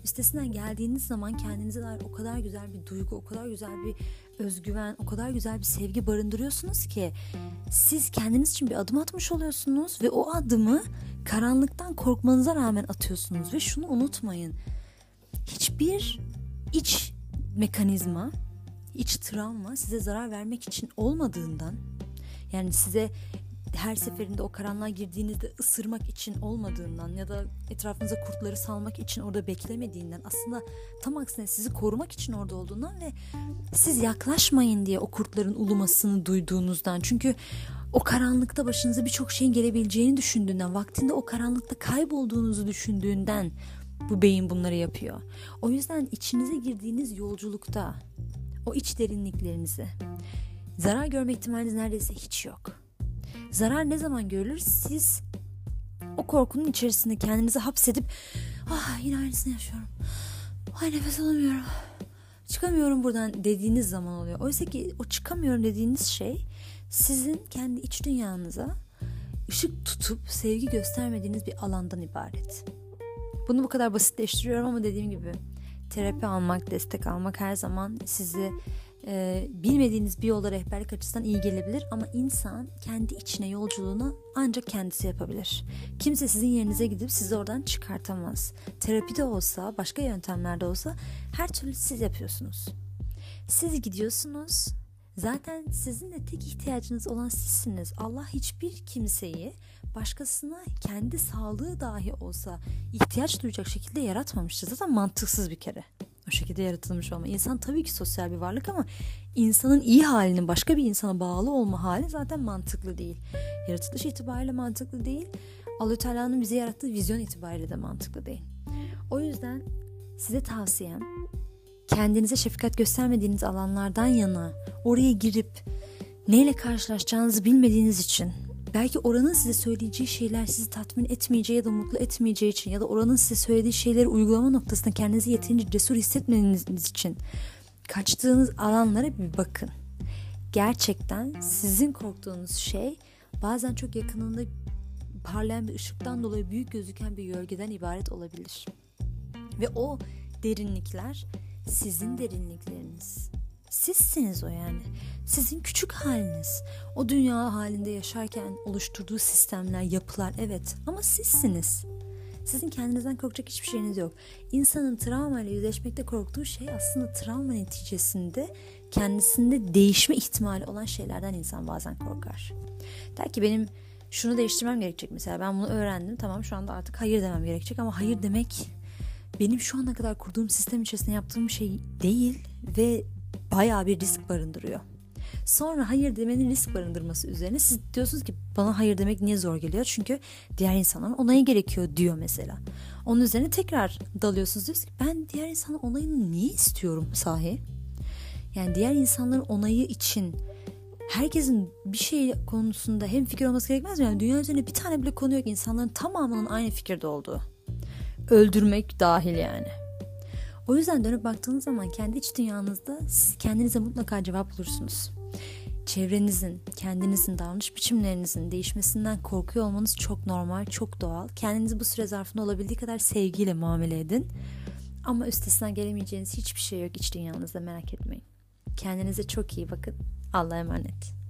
Üstesinden geldiğiniz zaman kendinize dair o kadar güzel bir duygu, o kadar güzel bir özgüven, o kadar güzel bir sevgi barındırıyorsunuz ki siz kendiniz için bir adım atmış oluyorsunuz ve o adımı karanlıktan korkmanıza rağmen atıyorsunuz. Ve şunu unutmayın hiçbir iç mekanizma, iç travma size zarar vermek için olmadığından yani size her seferinde o karanlığa girdiğinizde ısırmak için olmadığından ya da etrafınıza kurtları salmak için orada beklemediğinden aslında tam aksine sizi korumak için orada olduğundan ve siz yaklaşmayın diye o kurtların ulumasını duyduğunuzdan çünkü o karanlıkta başınıza birçok şeyin gelebileceğini düşündüğünden vaktinde o karanlıkta kaybolduğunuzu düşündüğünden bu beyin bunları yapıyor. O yüzden içinize girdiğiniz yolculukta o iç derinliklerinizi zarar görme ihtimaliniz neredeyse hiç yok. Zarar ne zaman görülür? Siz o korkunun içerisinde kendinizi hapsedip ah yine aynısını yaşıyorum. Ay nefes alamıyorum. Çıkamıyorum buradan dediğiniz zaman oluyor. Oysa ki o çıkamıyorum dediğiniz şey sizin kendi iç dünyanıza ışık tutup sevgi göstermediğiniz bir alandan ibaret. Bunu bu kadar basitleştiriyorum ama dediğim gibi terapi almak, destek almak her zaman sizi e, bilmediğiniz bir yolda rehberlik açısından iyi gelebilir ama insan kendi içine yolculuğunu ancak kendisi yapabilir. Kimse sizin yerinize gidip sizi oradan çıkartamaz. Terapide olsa, başka yöntemlerde olsa her türlü siz yapıyorsunuz. Siz gidiyorsunuz. Zaten sizin de tek ihtiyacınız olan sizsiniz. Allah hiçbir kimseyi başkasına kendi sağlığı dahi olsa ihtiyaç duyacak şekilde yaratmamıştır. Zaten mantıksız bir kere. O şekilde yaratılmış olma. İnsan tabii ki sosyal bir varlık ama insanın iyi halinin başka bir insana bağlı olma hali zaten mantıklı değil. Yaratılış itibariyle mantıklı değil. Allah Teala'nın bize yarattığı vizyon itibariyle de mantıklı değil. O yüzden size tavsiyem kendinize şefkat göstermediğiniz alanlardan yana oraya girip neyle karşılaşacağınızı bilmediğiniz için Belki oranın size söyleyeceği şeyler sizi tatmin etmeyeceği ya da mutlu etmeyeceği için ya da oranın size söylediği şeyleri uygulama noktasında kendinizi yeterince cesur hissetmediğiniz için kaçtığınız alanlara bir bakın. Gerçekten sizin korktuğunuz şey bazen çok yakınında parlayan bir ışıktan dolayı büyük gözüken bir gölgeden ibaret olabilir. Ve o derinlikler sizin derinlikleriniz. Sizsiniz o yani. Sizin küçük haliniz. O dünya halinde yaşarken oluşturduğu sistemler, yapılar evet ama sizsiniz. Sizin kendinizden korkacak hiçbir şeyiniz yok. İnsanın travma ile yüzleşmekte korktuğu şey aslında travma neticesinde kendisinde değişme ihtimali olan şeylerden insan bazen korkar. Der ki benim şunu değiştirmem gerekecek mesela ben bunu öğrendim tamam şu anda artık hayır demem gerekecek ama hayır demek benim şu ana kadar kurduğum sistem içerisinde yaptığım şey değil ve bayağı bir risk barındırıyor. Sonra hayır demenin risk barındırması üzerine siz diyorsunuz ki bana hayır demek niye zor geliyor? Çünkü diğer insanların onayı gerekiyor diyor mesela. Onun üzerine tekrar dalıyorsunuz diyorsunuz ki ben diğer insanın onayını niye istiyorum sahi? Yani diğer insanların onayı için herkesin bir şey konusunda hem fikir olması gerekmez mi? Yani dünya üzerinde bir tane bile konu yok insanların tamamının aynı fikirde olduğu. Öldürmek dahil yani. O yüzden dönüp baktığınız zaman kendi iç dünyanızda siz kendinize mutlaka cevap bulursunuz. Çevrenizin, kendinizin, davranış biçimlerinizin değişmesinden korkuyor olmanız çok normal, çok doğal. Kendinizi bu süre zarfında olabildiği kadar sevgiyle muamele edin. Ama üstesinden gelemeyeceğiniz hiçbir şey yok iç dünyanızda merak etmeyin. Kendinize çok iyi bakın. Allah'a emanet.